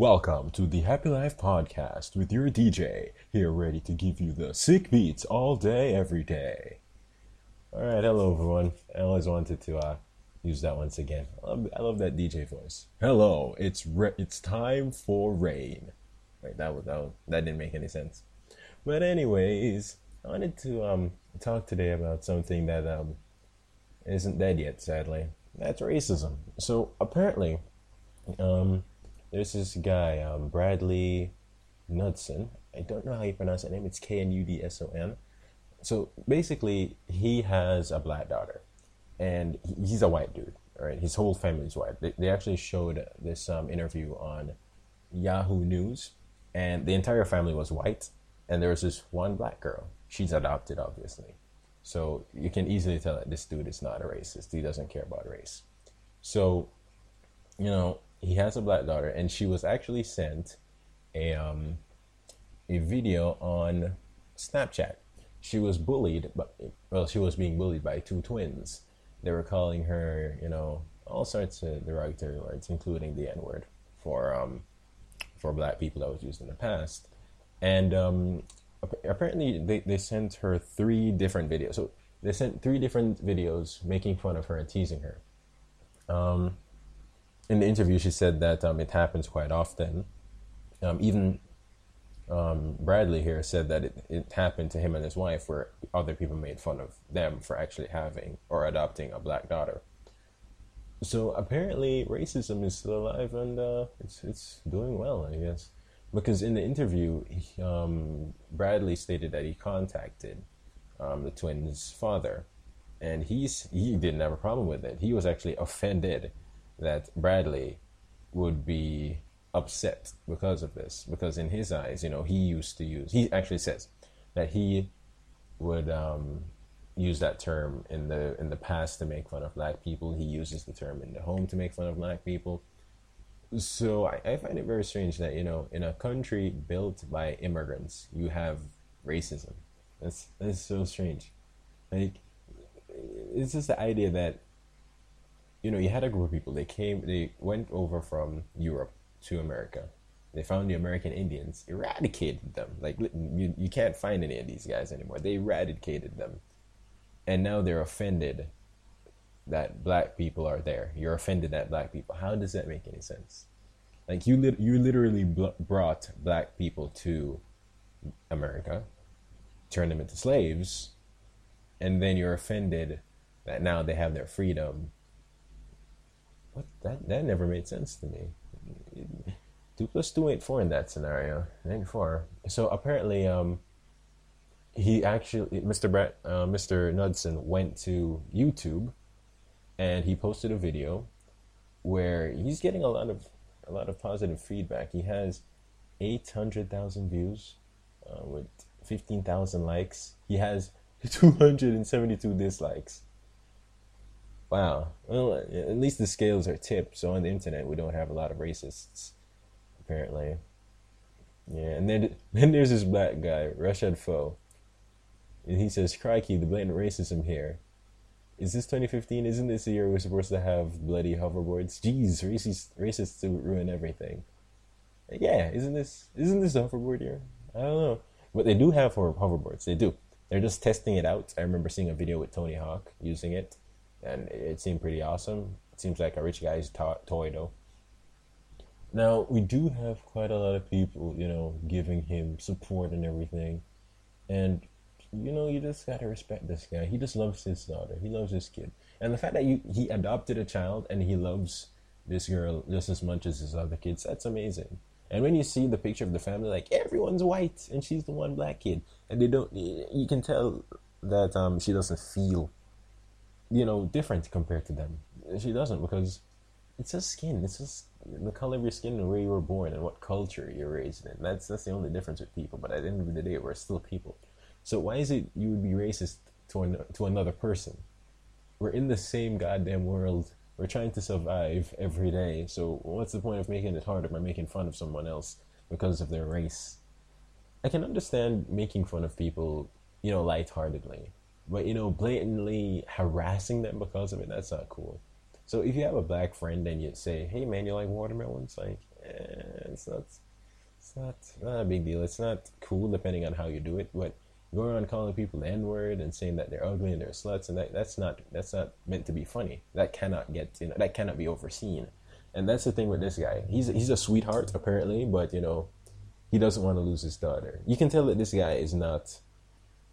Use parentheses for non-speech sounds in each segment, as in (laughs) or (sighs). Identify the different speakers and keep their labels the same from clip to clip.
Speaker 1: Welcome to the Happy Life Podcast with your DJ, here ready to give you the sick beats all day, every day. Alright, hello everyone. I always wanted to uh, use that once again. I love, I love that DJ voice. Hello, it's re- it's time for rain. Wait, that was, that was, that didn't make any sense. But anyways, I wanted to um talk today about something that um isn't dead yet, sadly. That's racism. So apparently, um, there's this guy, um, Bradley Knudson. I don't know how you pronounce that name. It's K N U D S O N. So basically, he has a black daughter, and he's a white dude. Right, his whole family's white. They, they actually showed this um, interview on Yahoo News, and the entire family was white, and there was this one black girl. She's adopted, obviously. So you can easily tell that this dude is not a racist. He doesn't care about race. So, you know, he has a black daughter, and she was actually sent a um, a video on Snapchat. She was bullied, but well, she was being bullied by two twins. They were calling her, you know, all sorts of derogatory words, including the N word for um, for black people that was used in the past. And um, apparently, they, they sent her three different videos. So they sent three different videos making fun of her and teasing her. Um, in the interview, she said that um, it happens quite often. Um, even um, Bradley here said that it, it happened to him and his wife, where other people made fun of them for actually having or adopting a black daughter. So apparently, racism is still alive and uh, it's it's doing well, I guess. Because in the interview, he, um, Bradley stated that he contacted um, the twins' father, and he's he didn't have a problem with it. He was actually offended that Bradley would be upset because of this, because in his eyes, you know, he used to use. He actually says that he would um, use that term in the in the past to make fun of black people. He uses the term in the home to make fun of black people. So I, I find it very strange that you know in a country built by immigrants you have racism. That's that's so strange. Like it's just the idea that you know you had a group of people. They came. They went over from Europe to America. They found the American Indians, eradicated them. Like you, you can't find any of these guys anymore. They eradicated them, and now they're offended that black people are there. You're offended that black people. How does that make any sense? Like you, li- you literally bl- brought black people to America, turned them into slaves, and then you're offended that now they have their freedom. What that that never made sense to me. Two plus two ain't four in that scenario. It ain't four. So apparently, um, he actually, Mr. Brett, uh, Mr. Knudson went to YouTube and he posted a video where he's getting a lot of a lot of positive feedback. He has eight hundred thousand views uh, with fifteen thousand likes. He has (laughs) two hundred and seventy-two dislikes. Wow. Well, at least the scales are tipped. So on the internet, we don't have a lot of racists, apparently. Yeah, and then (laughs) then there's this black guy, Rashad Foe, and he says, "Crikey, the blatant racism here. Is this 2015? Isn't this the year we're supposed to have bloody hoverboards? Jeez, racists, racists ruin everything. Yeah, isn't this isn't this the hoverboard year? I don't know, but they do have hoverboards. They do. They're just testing it out. I remember seeing a video with Tony Hawk using it, and it seemed pretty awesome. It seems like a rich guy's to- toy, though. Now we do have quite a lot of people, you know, giving him support and everything, and you know, you just gotta respect this guy. He just loves his daughter. He loves his kid, and the fact that you he adopted a child and he loves this girl just as much as his other kids, that's amazing. And when you see the picture of the family, like everyone's white and she's the one black kid, and they don't, you can tell that um she doesn't feel, you know, different compared to them. She doesn't because it's just skin. It's just the color of your skin and where you were born and what culture you're raised in. That's that's the only difference with people. But at the end of the day, we're still people. So why is it you would be racist to an, to another person? We're in the same goddamn world. We're trying to survive every day. So what's the point of making it harder by making fun of someone else because of their race? I can understand making fun of people, you know, lightheartedly, but you know, blatantly harassing them because of it, that's not cool. So if you have a black friend and you say, "Hey man, you like watermelons?" Like, eh, it's not it's not, not a big deal. It's not cool depending on how you do it, but going around calling people the N word and saying that they're ugly and they're sluts and that that's not that's not meant to be funny. That cannot get you know that cannot be overseen. And that's the thing with this guy. He's he's a sweetheart apparently, but you know, he doesn't want to lose his daughter. You can tell that this guy is not,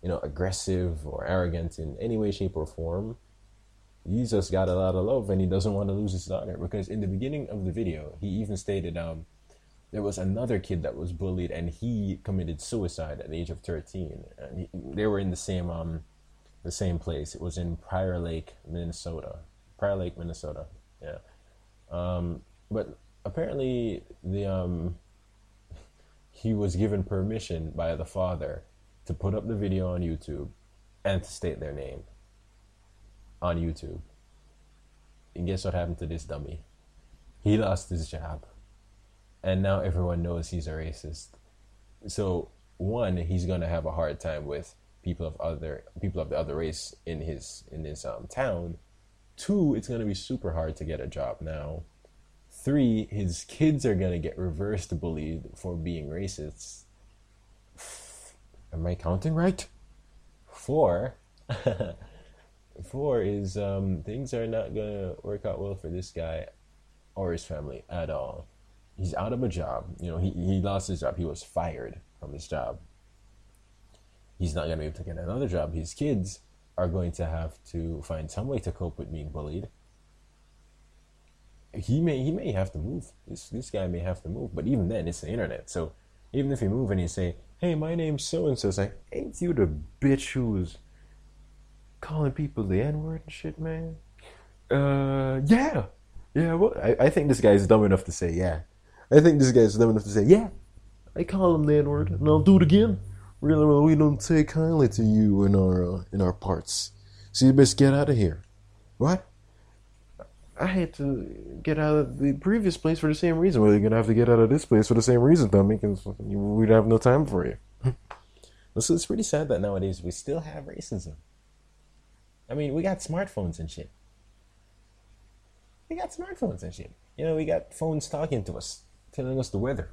Speaker 1: you know, aggressive or arrogant in any way, shape, or form. He's just got a lot of love and he doesn't want to lose his daughter. Because in the beginning of the video, he even stated um there was another kid that was bullied and he committed suicide at the age of 13 and he, they were in the same um the same place it was in prior lake minnesota prior lake minnesota yeah um but apparently the um (laughs) he was given permission by the father to put up the video on youtube and to state their name on youtube and guess what happened to this dummy he lost his job and now everyone knows he's a racist. So one, he's gonna have a hard time with people of other people of the other race in his in his um, town. Two, it's gonna be super hard to get a job now. Three, his kids are gonna get reversed bullied for being racist. Am I counting right? Four. (laughs) Four is um, things are not gonna work out well for this guy or his family at all he's out of a job. You know, he, he lost his job. He was fired from his job. He's not to be able to get another job. His kids are going to have to find some way to cope with being bullied. He may he may have to move. This this guy may have to move. But even then, it's the internet. So even if you move and you say, "Hey, my name's so and so," it's like, "Ain't you the bitch who's calling people the N word and shit, man?" Uh, yeah, yeah. Well, I, I think this guy's dumb enough to say yeah. I think this guy's dumb enough to say, yeah, I call him the N word, and I'll do it again. Really, well, we don't take kindly to you in our uh, in our parts. So you best get out of here. What? I had to get out of the previous place for the same reason. Well, you're gonna have to get out of this place for the same reason, dummy, because we'd have no time for you. (laughs) so it's pretty sad that nowadays we still have racism. I mean, we got smartphones and shit. We got smartphones and shit. You know, we got phones talking to us telling us the weather.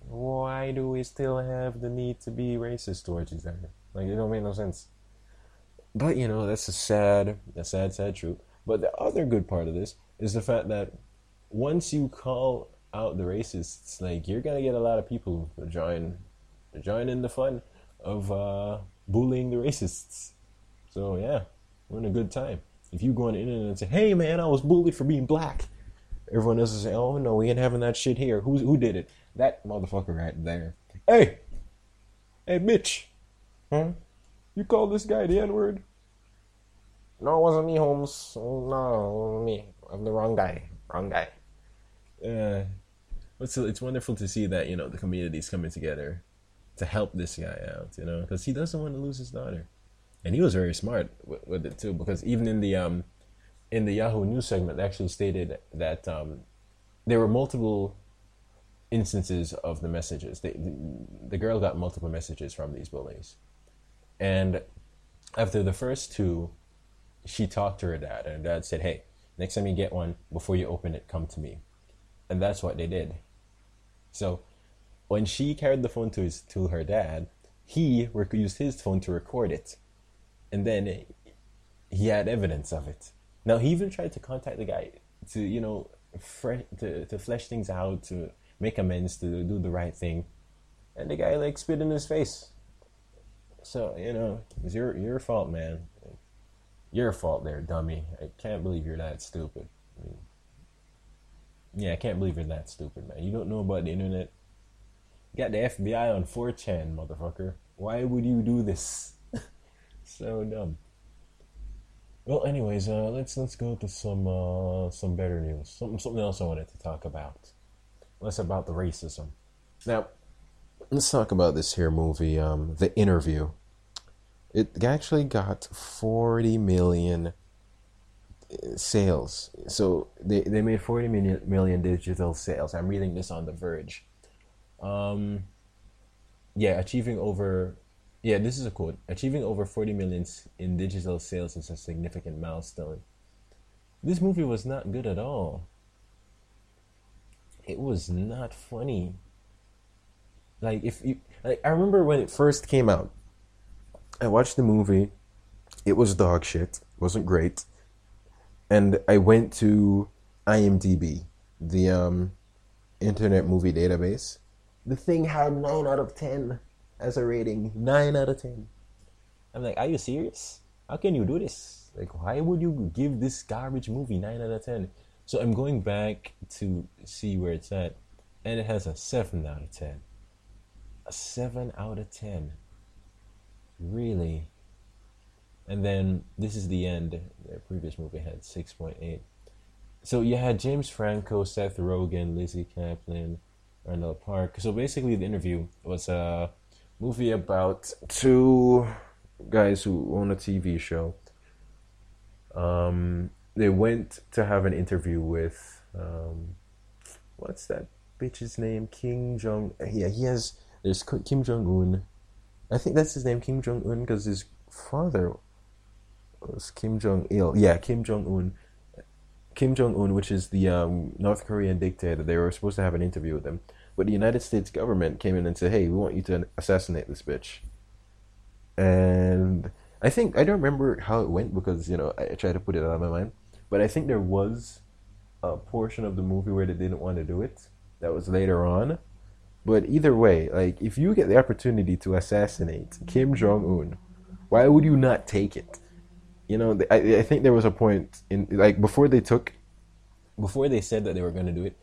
Speaker 1: Why do we still have the need to be racist towards each other? Like it don't make no sense. But you know, that's a sad, a sad, sad truth. But the other good part of this is the fact that once you call out the racists, like you're gonna get a lot of people join, join in the fun of uh, bullying the racists. So yeah, we're in a good time. If you go on the internet and say, "Hey man, I was bullied for being black," Everyone else is saying, "Oh no, we ain't having that shit here." Who who did it? That motherfucker right there. Hey, hey, Mitch, huh? You call this guy the N word? No, it wasn't me, Holmes. No, me. I'm the wrong guy. Wrong guy. Uh, it's it's wonderful to see that you know the community's coming together to help this guy out. You know, because he doesn't want to lose his daughter, and he was very smart with, with it too. Because even in the um in the Yahoo News segment they actually stated that um, there were multiple instances of the messages. They, the, the girl got multiple messages from these bullies. And after the first two, she talked to her dad, and her dad said, Hey, next time you get one, before you open it, come to me. And that's what they did. So when she carried the phone to, his, to her dad, he used his phone to record it. And then he had evidence of it. Now he even tried to contact the guy to you know fre- to to flesh things out to make amends to do the right thing, and the guy like spit in his face. So you know it's your your fault, man. Your fault there, dummy. I can't believe you're that stupid. I mean, yeah, I can't believe you're that stupid, man. You don't know about the internet. You got the FBI on 4chan, motherfucker. Why would you do this? (laughs) so dumb. Well, anyways, uh, let's let's go to some uh, some better news. Something something else I wanted to talk about. Less about the racism. Now, let's talk about this here movie, um, The Interview. It actually got forty million uh, sales. So they, they made 40 million, million digital sales. I'm reading this on The Verge. Um, yeah, achieving over yeah, this is a quote. Achieving over 40 millions in digital sales is a significant milestone. This movie was not good at all. it was not funny. Like if you like I remember when it first came out. I watched the movie. It was dog shit. It wasn't great. And I went to IMDb, the um internet movie database. The thing had 9 out of 10 as a rating. 9 out of 10. I'm like, "Are you serious? How can you do this? Like why would you give this garbage movie 9 out of 10?" So I'm going back to see where it's at, and it has a 7 out of 10. A 7 out of 10. Really? And then this is the end. The previous movie had 6.8. So you had James Franco, Seth Rogen, Lizzy Caplan, Randall Park. So basically, the interview was a movie about two guys who own a TV show. Um, they went to have an interview with um, what's that bitch's name? Kim Jong. Yeah, he has. There's Kim Jong Un. I think that's his name, Kim Jong Un, because his father was Kim Jong Il. Yeah, Kim Jong Un. Kim Jong Un, which is the um, North Korean dictator. They were supposed to have an interview with him, but the United States government came in and said, "Hey, we want you to assassinate this bitch." And I think I don't remember how it went because you know I tried to put it out of my mind. But I think there was a portion of the movie where they didn't want to do it. That was later on. But either way, like if you get the opportunity to assassinate Kim Jong Un, why would you not take it? You know, I, I think there was a point in like before they took, before they said that they were going to do it.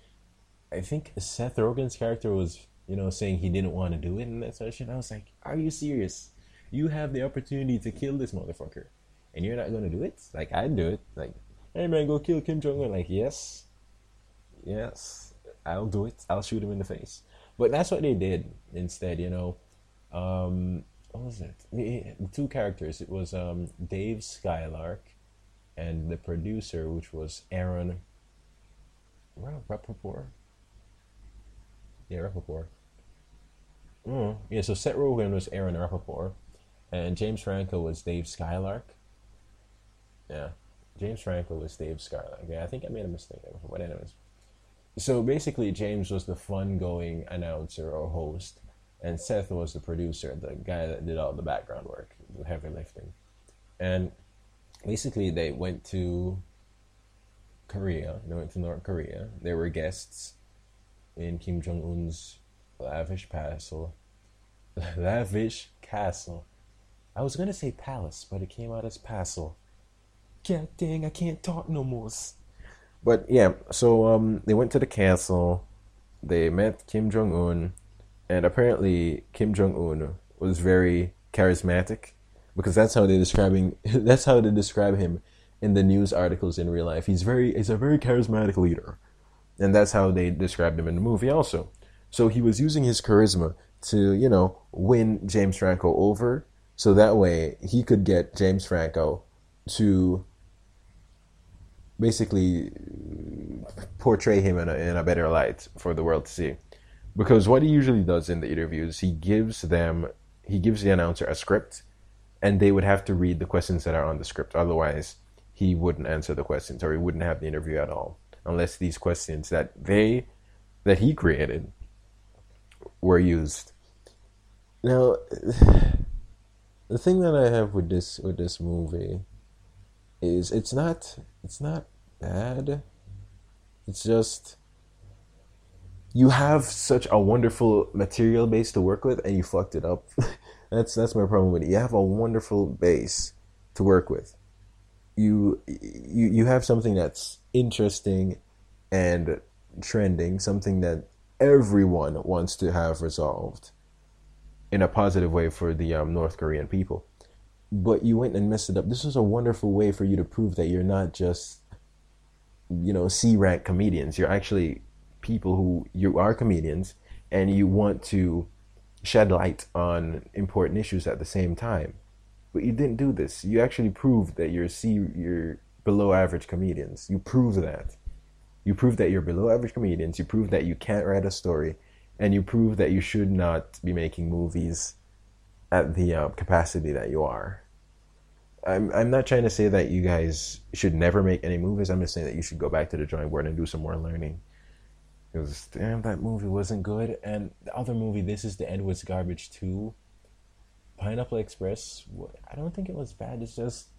Speaker 1: I think Seth Rogen's character was, you know, saying he didn't want to do it and that shit. I was like, are you serious? You have the opportunity to kill this motherfucker, and you're not going to do it? Like I'd do it. Like hey man, go kill Kim Jong Un. Like, yes, yes, I'll do it. I'll shoot him in the face. But that's what they did instead. You know, um, what was it? The two characters. It was um, Dave Skylark and the producer, which was Aaron Rapaport. Yeah, Rapaport. Mm, yeah, so Seth Rogen was Aaron Rapaport, and James Franco was Dave Skylark. Yeah. James Franco was Dave Skylark. Yeah, I think I made a mistake there but anyways. So basically, James was the fun-going announcer or host, and Seth was the producer, the guy that did all the background work, the heavy lifting. And basically, they went to Korea. They went to North Korea. They were guests in Kim Jong Un's lavish castle. (laughs) lavish castle. I was gonna say palace, but it came out as castle. God dang, I can't talk no more. But yeah, so um, they went to the castle. They met Kim Jong Un, and apparently Kim Jong Un was very charismatic because that's how they describing (laughs) that's how they describe him in the news articles in real life. He's very he's a very charismatic leader, and that's how they described him in the movie also. So he was using his charisma to you know win James Franco over, so that way he could get James Franco to basically portray him in a, in a better light for the world to see. Because what he usually does in the interviews, he gives them, he gives the announcer a script, and they would have to read the questions that are on the script. Otherwise, he wouldn't answer the questions, or he wouldn't have the interview at all, unless these questions that they, that he created, were used. Now, (sighs) the thing that I have with this with this movie is it's not it's not bad. It's just you have such a wonderful material base to work with and you fucked it up. (laughs) that's that's my problem with it. You have a wonderful base to work with. You you you have something that's interesting and trending, something that everyone wants to have resolved in a positive way for the um, North Korean people but you went and messed it up. This was a wonderful way for you to prove that you're not just, you know, C rank comedians. You're actually people who you are comedians and you want to shed light on important issues at the same time. But you didn't do this. You actually proved that you're C, you're below average comedians. You proved that. You proved that you're below average comedians. You proved that you can't write a story, and you proved that you should not be making movies at the uh, capacity that you are. I'm I'm not trying to say that you guys should never make any movies. I'm just saying that you should go back to the drawing board and do some more learning. Because damn, that movie wasn't good. And the other movie, This Is the End, was garbage too. Pineapple Express, I don't think it was bad. It's just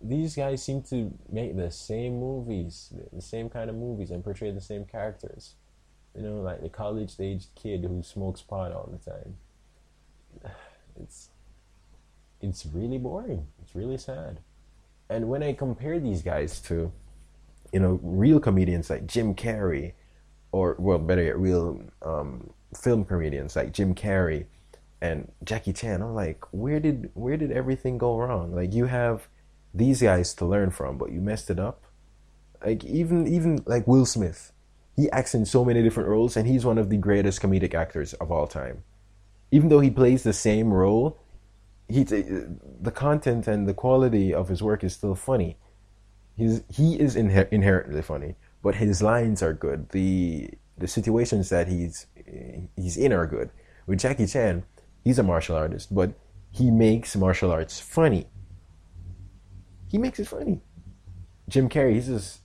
Speaker 1: these guys seem to make the same movies, the same kind of movies, and portray the same characters. You know, like the college-aged kid who smokes pot all the time. It's it's really boring. It's really sad. And when I compare these guys to, you know, real comedians like Jim Carrey, or well, better yet, real um, film comedians like Jim Carrey and Jackie Chan, I'm like, where did where did everything go wrong? Like you have these guys to learn from, but you messed it up. Like even even like Will Smith, he acts in so many different roles, and he's one of the greatest comedic actors of all time. Even though he plays the same role, he the content and the quality of his work is still funny. He's he is inher- inherently funny, but his lines are good. The the situations that he's he's in are good. With Jackie Chan, he's a martial artist, but he makes martial arts funny. He makes it funny. Jim Carrey, he's just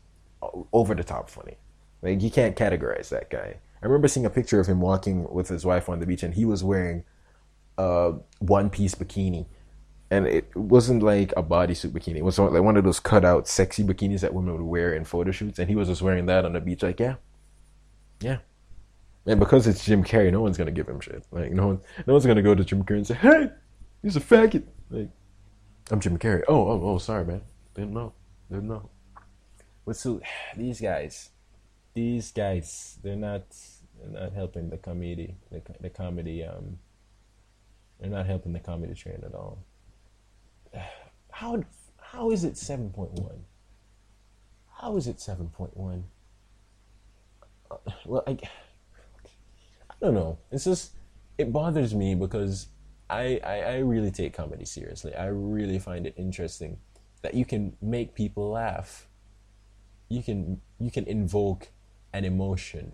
Speaker 1: over the top funny. Like you can't categorize that guy. I remember seeing a picture of him walking with his wife on the beach, and he was wearing a one piece bikini, and it wasn't like a bodysuit bikini. It was like one of those cutout, sexy bikinis that women would wear in photo shoots, and he was just wearing that on the beach. Like, yeah, yeah. And because it's Jim Carrey, no one's gonna give him shit. Like, no one, no one's gonna go to Jim Carrey and say, "Hey, he's a faggot." Like, I'm Jim Carrey. Oh, oh, oh, sorry, man. Didn't know. Didn't know. But so (sighs) these guys, these guys, they're not, they're not helping the comedy, the, the comedy. Um, they're not helping the comedy train at all. (sighs) How how is it seven point one? How is it seven point one? Uh, well, I, I don't know. It's just it bothers me because I, I, I really take comedy seriously. I really find it interesting that you can make people laugh. You can you can invoke an emotion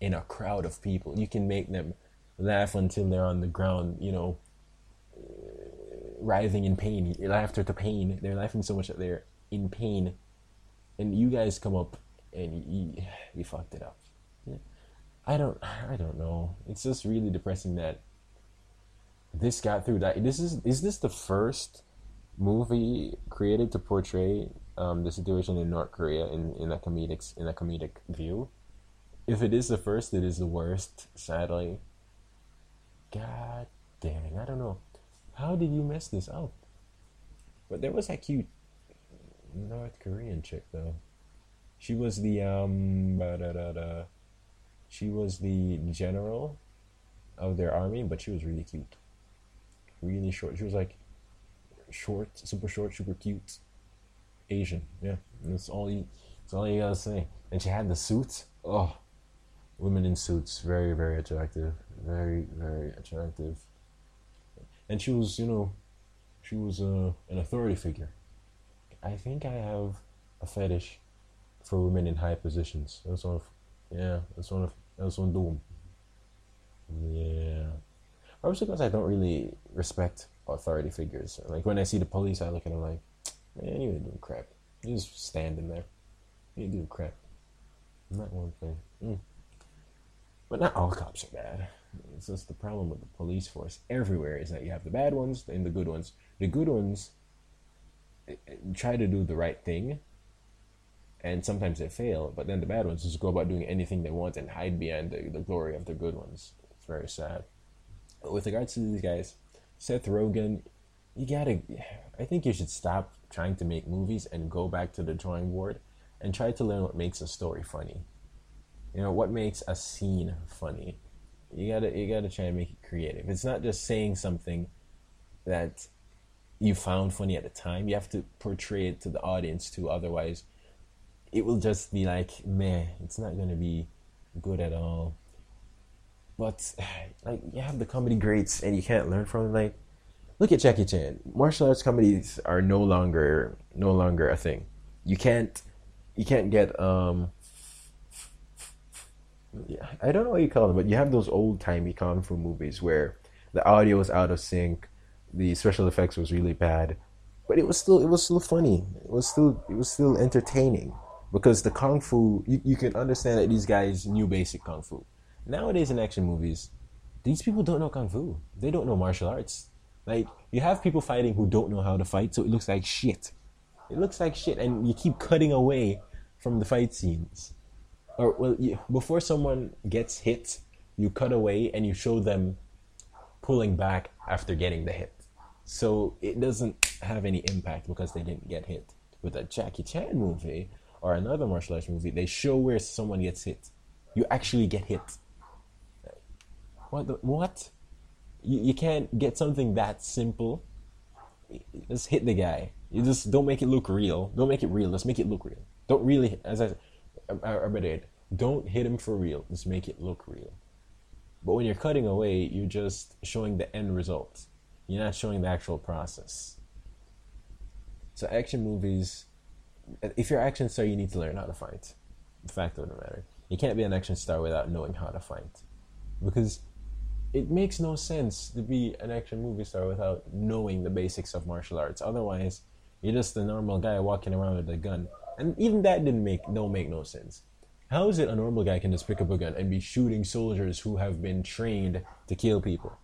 Speaker 1: in a crowd of people. You can make them laugh until they're on the ground, you know, writhing in pain, laughter to pain. They're laughing so much that they're in pain, and you guys come up and you, you fucked it up. I don't I don't know. It's just really depressing that this got through that. This is is this the first movie created to portray um, the situation in North Korea in, in a comedic in a comedic view? If it is the first, it is the worst. Sadly. God dang, I don't know. How did you mess this up? But there was that cute North Korean chick though. She was the um, she was the general of their army, but she was really cute really short. She was like short, super short, super cute, Asian. Yeah, that's all you. That's all you gotta say. And she had the suits. Oh, women in suits, very, very attractive, very, very attractive. And she was, you know, she was uh, an authority figure. I think I have a fetish for women in high positions. That's one of, yeah, that's one of, that's one doom. Yeah. Also because I don't really respect authority figures. Like when I see the police, I look at them like, man, you ain't doing crap. You just standing there. You ain't doing crap. Not one thing. Mm. But not all cops are bad. It's just the problem with the police force everywhere is that you have the bad ones and the good ones. The good ones eh, eh, try to do the right thing, and sometimes they fail. But then the bad ones just go about doing anything they want and hide behind the, the glory of the good ones. It's very sad But with regards to these guys, Seth Rogen, you gotta. I think you should stop trying to make movies and go back to the drawing board and try to learn what makes a story funny. You know what makes a scene funny. You gotta you gotta try and make it creative. It's not just saying something that you found funny at the time. You have to portray it to the audience too. Otherwise, it will just be like meh. It's not gonna be good at all. But (sighs) like you have the comedy greats and you can't learn from. Like look at Jackie Chan. Martial arts comedies are no longer no longer a thing. You can't you can't get um I don't know what you call them, but you have those old timey kung fu movies where the audio was out of sync, the special effects was really bad, but it was still it was still funny. It was still it was still entertaining. because the kung fu you, you can understand that these guys knew basic kung fu. Nowadays in action movies, these people don't know kung fu. They don't know martial arts. Like you have people fighting who don't know how to fight, so it looks like shit. It looks like shit, and you keep cutting away from the fight scenes. Or well, you, before someone gets hit, you cut away and you show them pulling back after getting the hit. So it doesn't have any impact because they didn't get hit. With a Jackie Chan movie or another martial arts movie, they show where someone gets hit. You actually get hit. What? The, what? You, you can't get something that simple. Just hit the guy. You just don't make it look real. Don't make it real. Just make it look real. Don't really, as I, I, I better don't hit him for real. Just make it look real. But when you're cutting away, you're just showing the end result. You're not showing the actual process. So action movies, if you're an action star, you need to learn how to fight. The fact of the matter, you can't be an action star without knowing how to fight, because it makes no sense to be an action movie star without knowing the basics of martial arts. Otherwise, you're just a normal guy walking around with a gun, and even that didn't make don't make no sense. How is it a normal guy can just pick up a gun and be shooting soldiers who have been trained to kill people?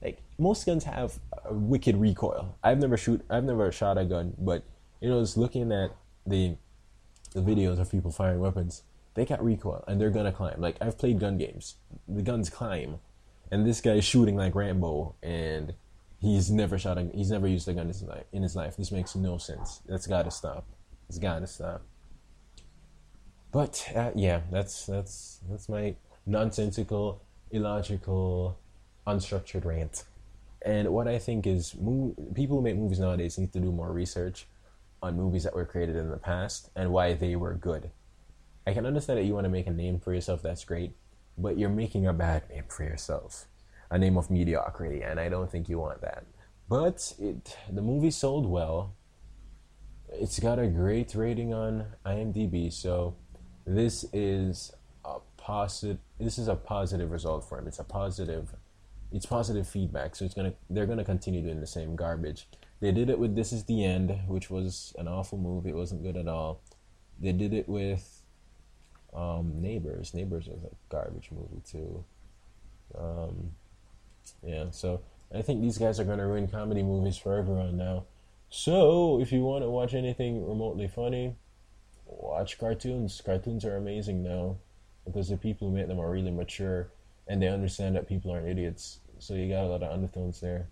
Speaker 1: Like most guns have a wicked recoil. I've never shoot I've never shot a gun, but you know, just looking at the the videos of people firing weapons, they got recoil and they're gonna climb. Like I've played gun games. The guns climb. And this guy is shooting like Rambo and he's never shot a, he's never used a gun in his life in his life. This makes no sense. That's gotta stop. It's gotta stop. But uh, yeah, that's that's that's my nonsensical, illogical, unstructured rant. And what I think is, people who make movies nowadays need to do more research on movies that were created in the past and why they were good. I can understand that you want to make a name for yourself. That's great, but you're making a bad name for yourself, a name of mediocrity, and I don't think you want that. But it, the movie sold well. It's got a great rating on IMDb, so this is a positive this is a positive result for him it's a positive it's positive feedback so it's gonna they're gonna continue doing the same garbage they did it with this is the end which was an awful movie it wasn't good at all they did it with um, neighbors neighbors was a garbage movie too um, yeah so i think these guys are gonna ruin comedy movies for everyone now so if you want to watch anything remotely funny watch cartoons. Cartoons are amazing now because the people who make them are really mature and they understand that people aren't idiots. So you got a lot of undertones there.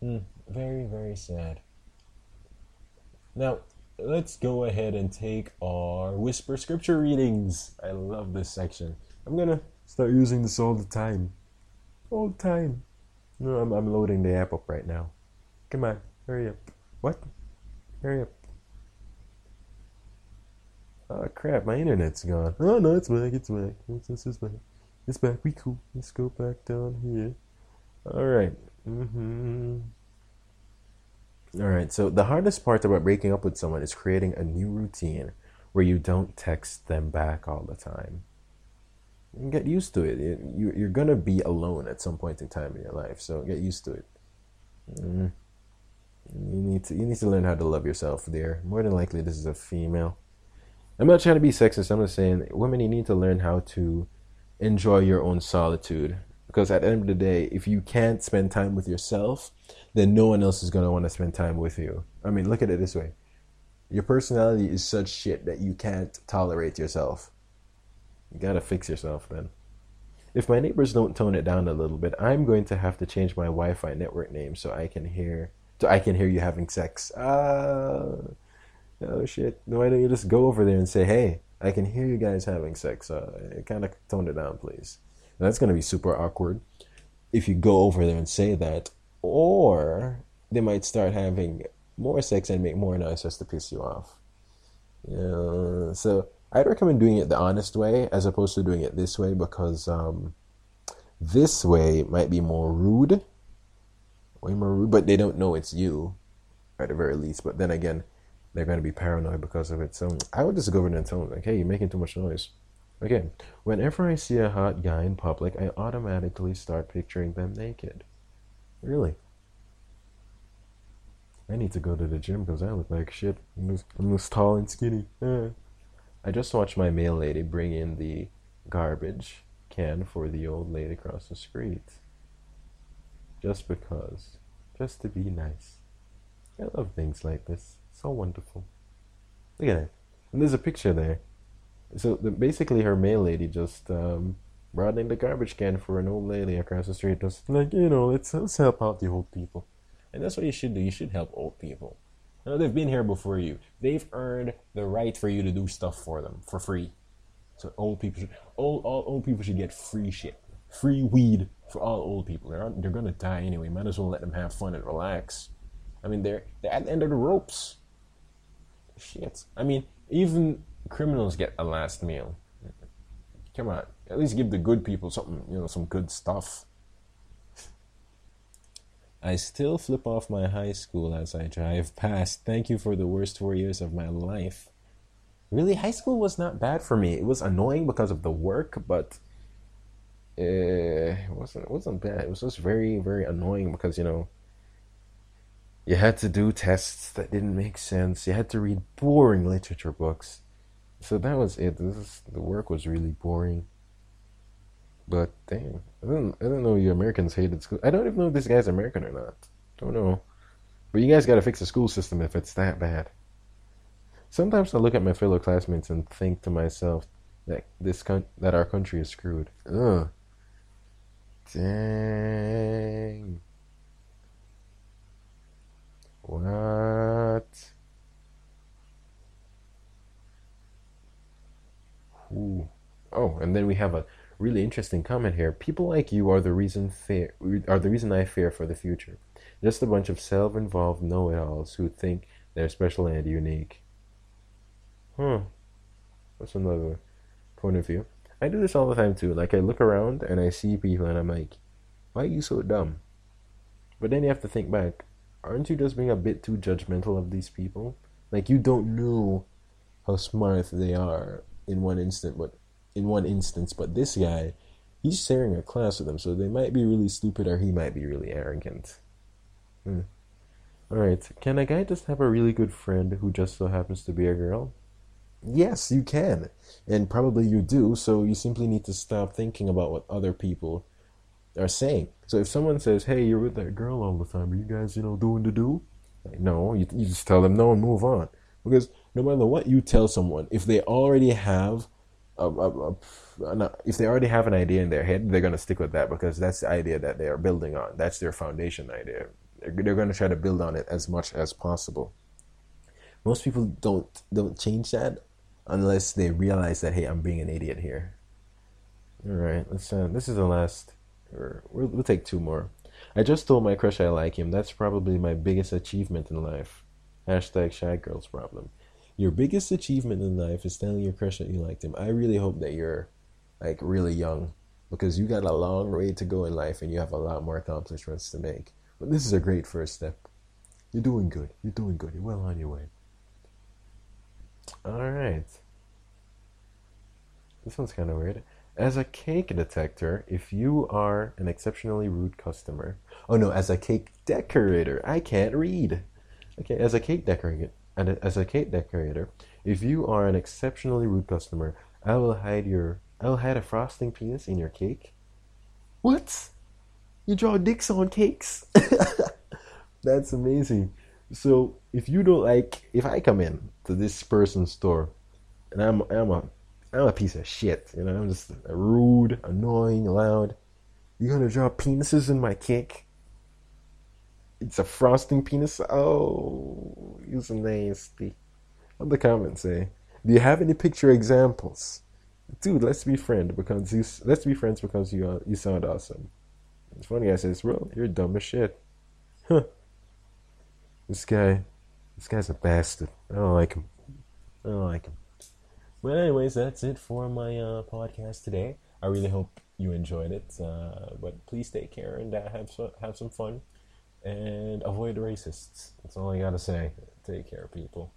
Speaker 1: Hmm, very, very sad. Now, let's go ahead and take our whisper scripture readings. I love this section. I'm gonna start using this all the time. All the time. No, I'm, I'm loading the app up right now. Come on, hurry up. What? Hurry up. Oh crap, my internet's gone. Oh no, it's back, it's back. It's, it's, it's back. It's back, we cool. Let's go back down here. Alright. Mm-hmm. Alright, so the hardest part about breaking up with someone is creating a new routine where you don't text them back all the time. Get used to it. You, you're gonna be alone at some point in time in your life, so get used to it. Mm. You need to you need to learn how to love yourself, dear. More than likely, this is a female. I'm not trying to be sexist. I'm just saying women, you need to learn how to enjoy your own solitude. Because at the end of the day, if you can't spend time with yourself, then no one else is going to want to spend time with you. I mean, look at it this way your personality is such shit that you can't tolerate yourself. You gotta fix yourself, then. If my neighbors don't tone it down a little bit, I'm going to have to change my Wi-Fi network name so I can hear so I can hear you having sex. Ah. Oh shit, why don't you just go over there and say, hey, I can hear you guys having sex. Uh, kind of tone it down, please. That's going to be super awkward if you go over there and say that. Or they might start having more sex and make more noise just to piss you off. Yeah, so I'd recommend doing it the honest way as opposed to doing it this way because um, this way might be more rude, way more rude, but they don't know it's you at the very least. But then again, they're going to be paranoid because of it. So I would just go over there and tell them, like, hey, you're making too much noise. Again, whenever I see a hot guy in public, I automatically start picturing them naked. Really. I need to go to the gym because I look like shit. I'm just, I'm just tall and skinny. Eh. I just watched my mail lady bring in the garbage can for the old lady across the street. Just because. Just to be nice. I love things like this. So wonderful. Look at that. And there's a picture there. So the, basically, her mail lady just um, brought in the garbage can for an old lady across the street. Just like, you know, let's, let's help out the old people. And that's what you should do. You should help old people. Know, they've been here before you. They've earned the right for you to do stuff for them for free. So old people should, old, all old people should get free shit. Free weed for all old people. They're, they're gonna die anyway. Might as well let them have fun and relax. I mean, they're, they're at the end of the ropes. Shit. I mean, even criminals get a last meal. Come on. At least give the good people something, you know, some good stuff. I still flip off my high school as I drive past. Thank you for the worst four years of my life. Really, high school was not bad for me. It was annoying because of the work, but uh, it wasn't it wasn't bad. It was just very very annoying because you know you had to do tests that didn't make sense. You had to read boring literature books. So that was it. This is, the work was really boring. But damn, I don't I don't know you Americans hated school. I don't even know if this guy's American or not. Don't know. But you guys got to fix the school system if it's that bad. Sometimes I look at my fellow classmates and think to myself that this con- that our country is screwed. Ugh. Dang. What? Ooh. Oh, and then we have a really interesting comment here. People like you are the reason fear are the reason I fear for the future. Just a bunch of self-involved know-it-alls who think they're special and unique. Huh. That's another point of view. I do this all the time too. Like I look around and I see people and I'm like, why are you so dumb? But then you have to think back. Aren't you just being a bit too judgmental of these people? Like you don't know how smart they are in one instant, but in one instance, but this guy, he's sharing a class with them, so they might be really stupid or he might be really arrogant. Hmm. Alright, can a guy just have a really good friend who just so happens to be a girl? Yes, you can. And probably you do, so you simply need to stop thinking about what other people are saying. So if someone says, hey, you're with that girl all the time, are you guys, you know, doing the do? No, you, you just tell them no and move on. Because no matter what you tell someone, if they already have a, a, a, if they already have an idea in their head, they're going to stick with that because that's the idea that they are building on. That's their foundation idea. They're, they're going to try to build on it as much as possible. Most people don't don't change that unless they realize that hey, I'm being an idiot here. All right, let's. Uh, this is the last. Or we'll, we'll take two more. I just told my crush I like him. That's probably my biggest achievement in life. Hashtag shy girls problem. Your biggest achievement in life is telling your crush that you liked him. I really hope that you're like really young because you got a long way to go in life and you have a lot more accomplishments to make. But this is a great first step. You're doing good. You're doing good. You're well on your way. All right. This one's kind of weird. As a cake detector, if you are an exceptionally rude customer, oh no, as a cake decorator, I can't read. Okay, as a cake decorator, and as a cake decorator, if you are an exceptionally rude customer, I will hide your, I will hide a frosting penis in your cake. What? You draw dicks on cakes? (laughs) That's amazing. So if you don't like, if I come in to this person's store, and I'm I'm a I'm a piece of shit, you know, I'm just rude, annoying, loud. You're gonna draw penises in my cake? It's a frosting penis. Oh, you're nasty. What the comments say? Do you have any picture examples? Dude, let's be friends because you let's be friends because you uh, you sound awesome. It's funny. I says, bro, you're dumb as shit. Huh. This guy, this guy's a bastard. I don't like him. I don't like him. But anyways, that's it for my uh, podcast today. I really hope you enjoyed it. Uh, but please take care and uh, have so, have some fun and avoid racists. That's all I gotta say. Take care, people.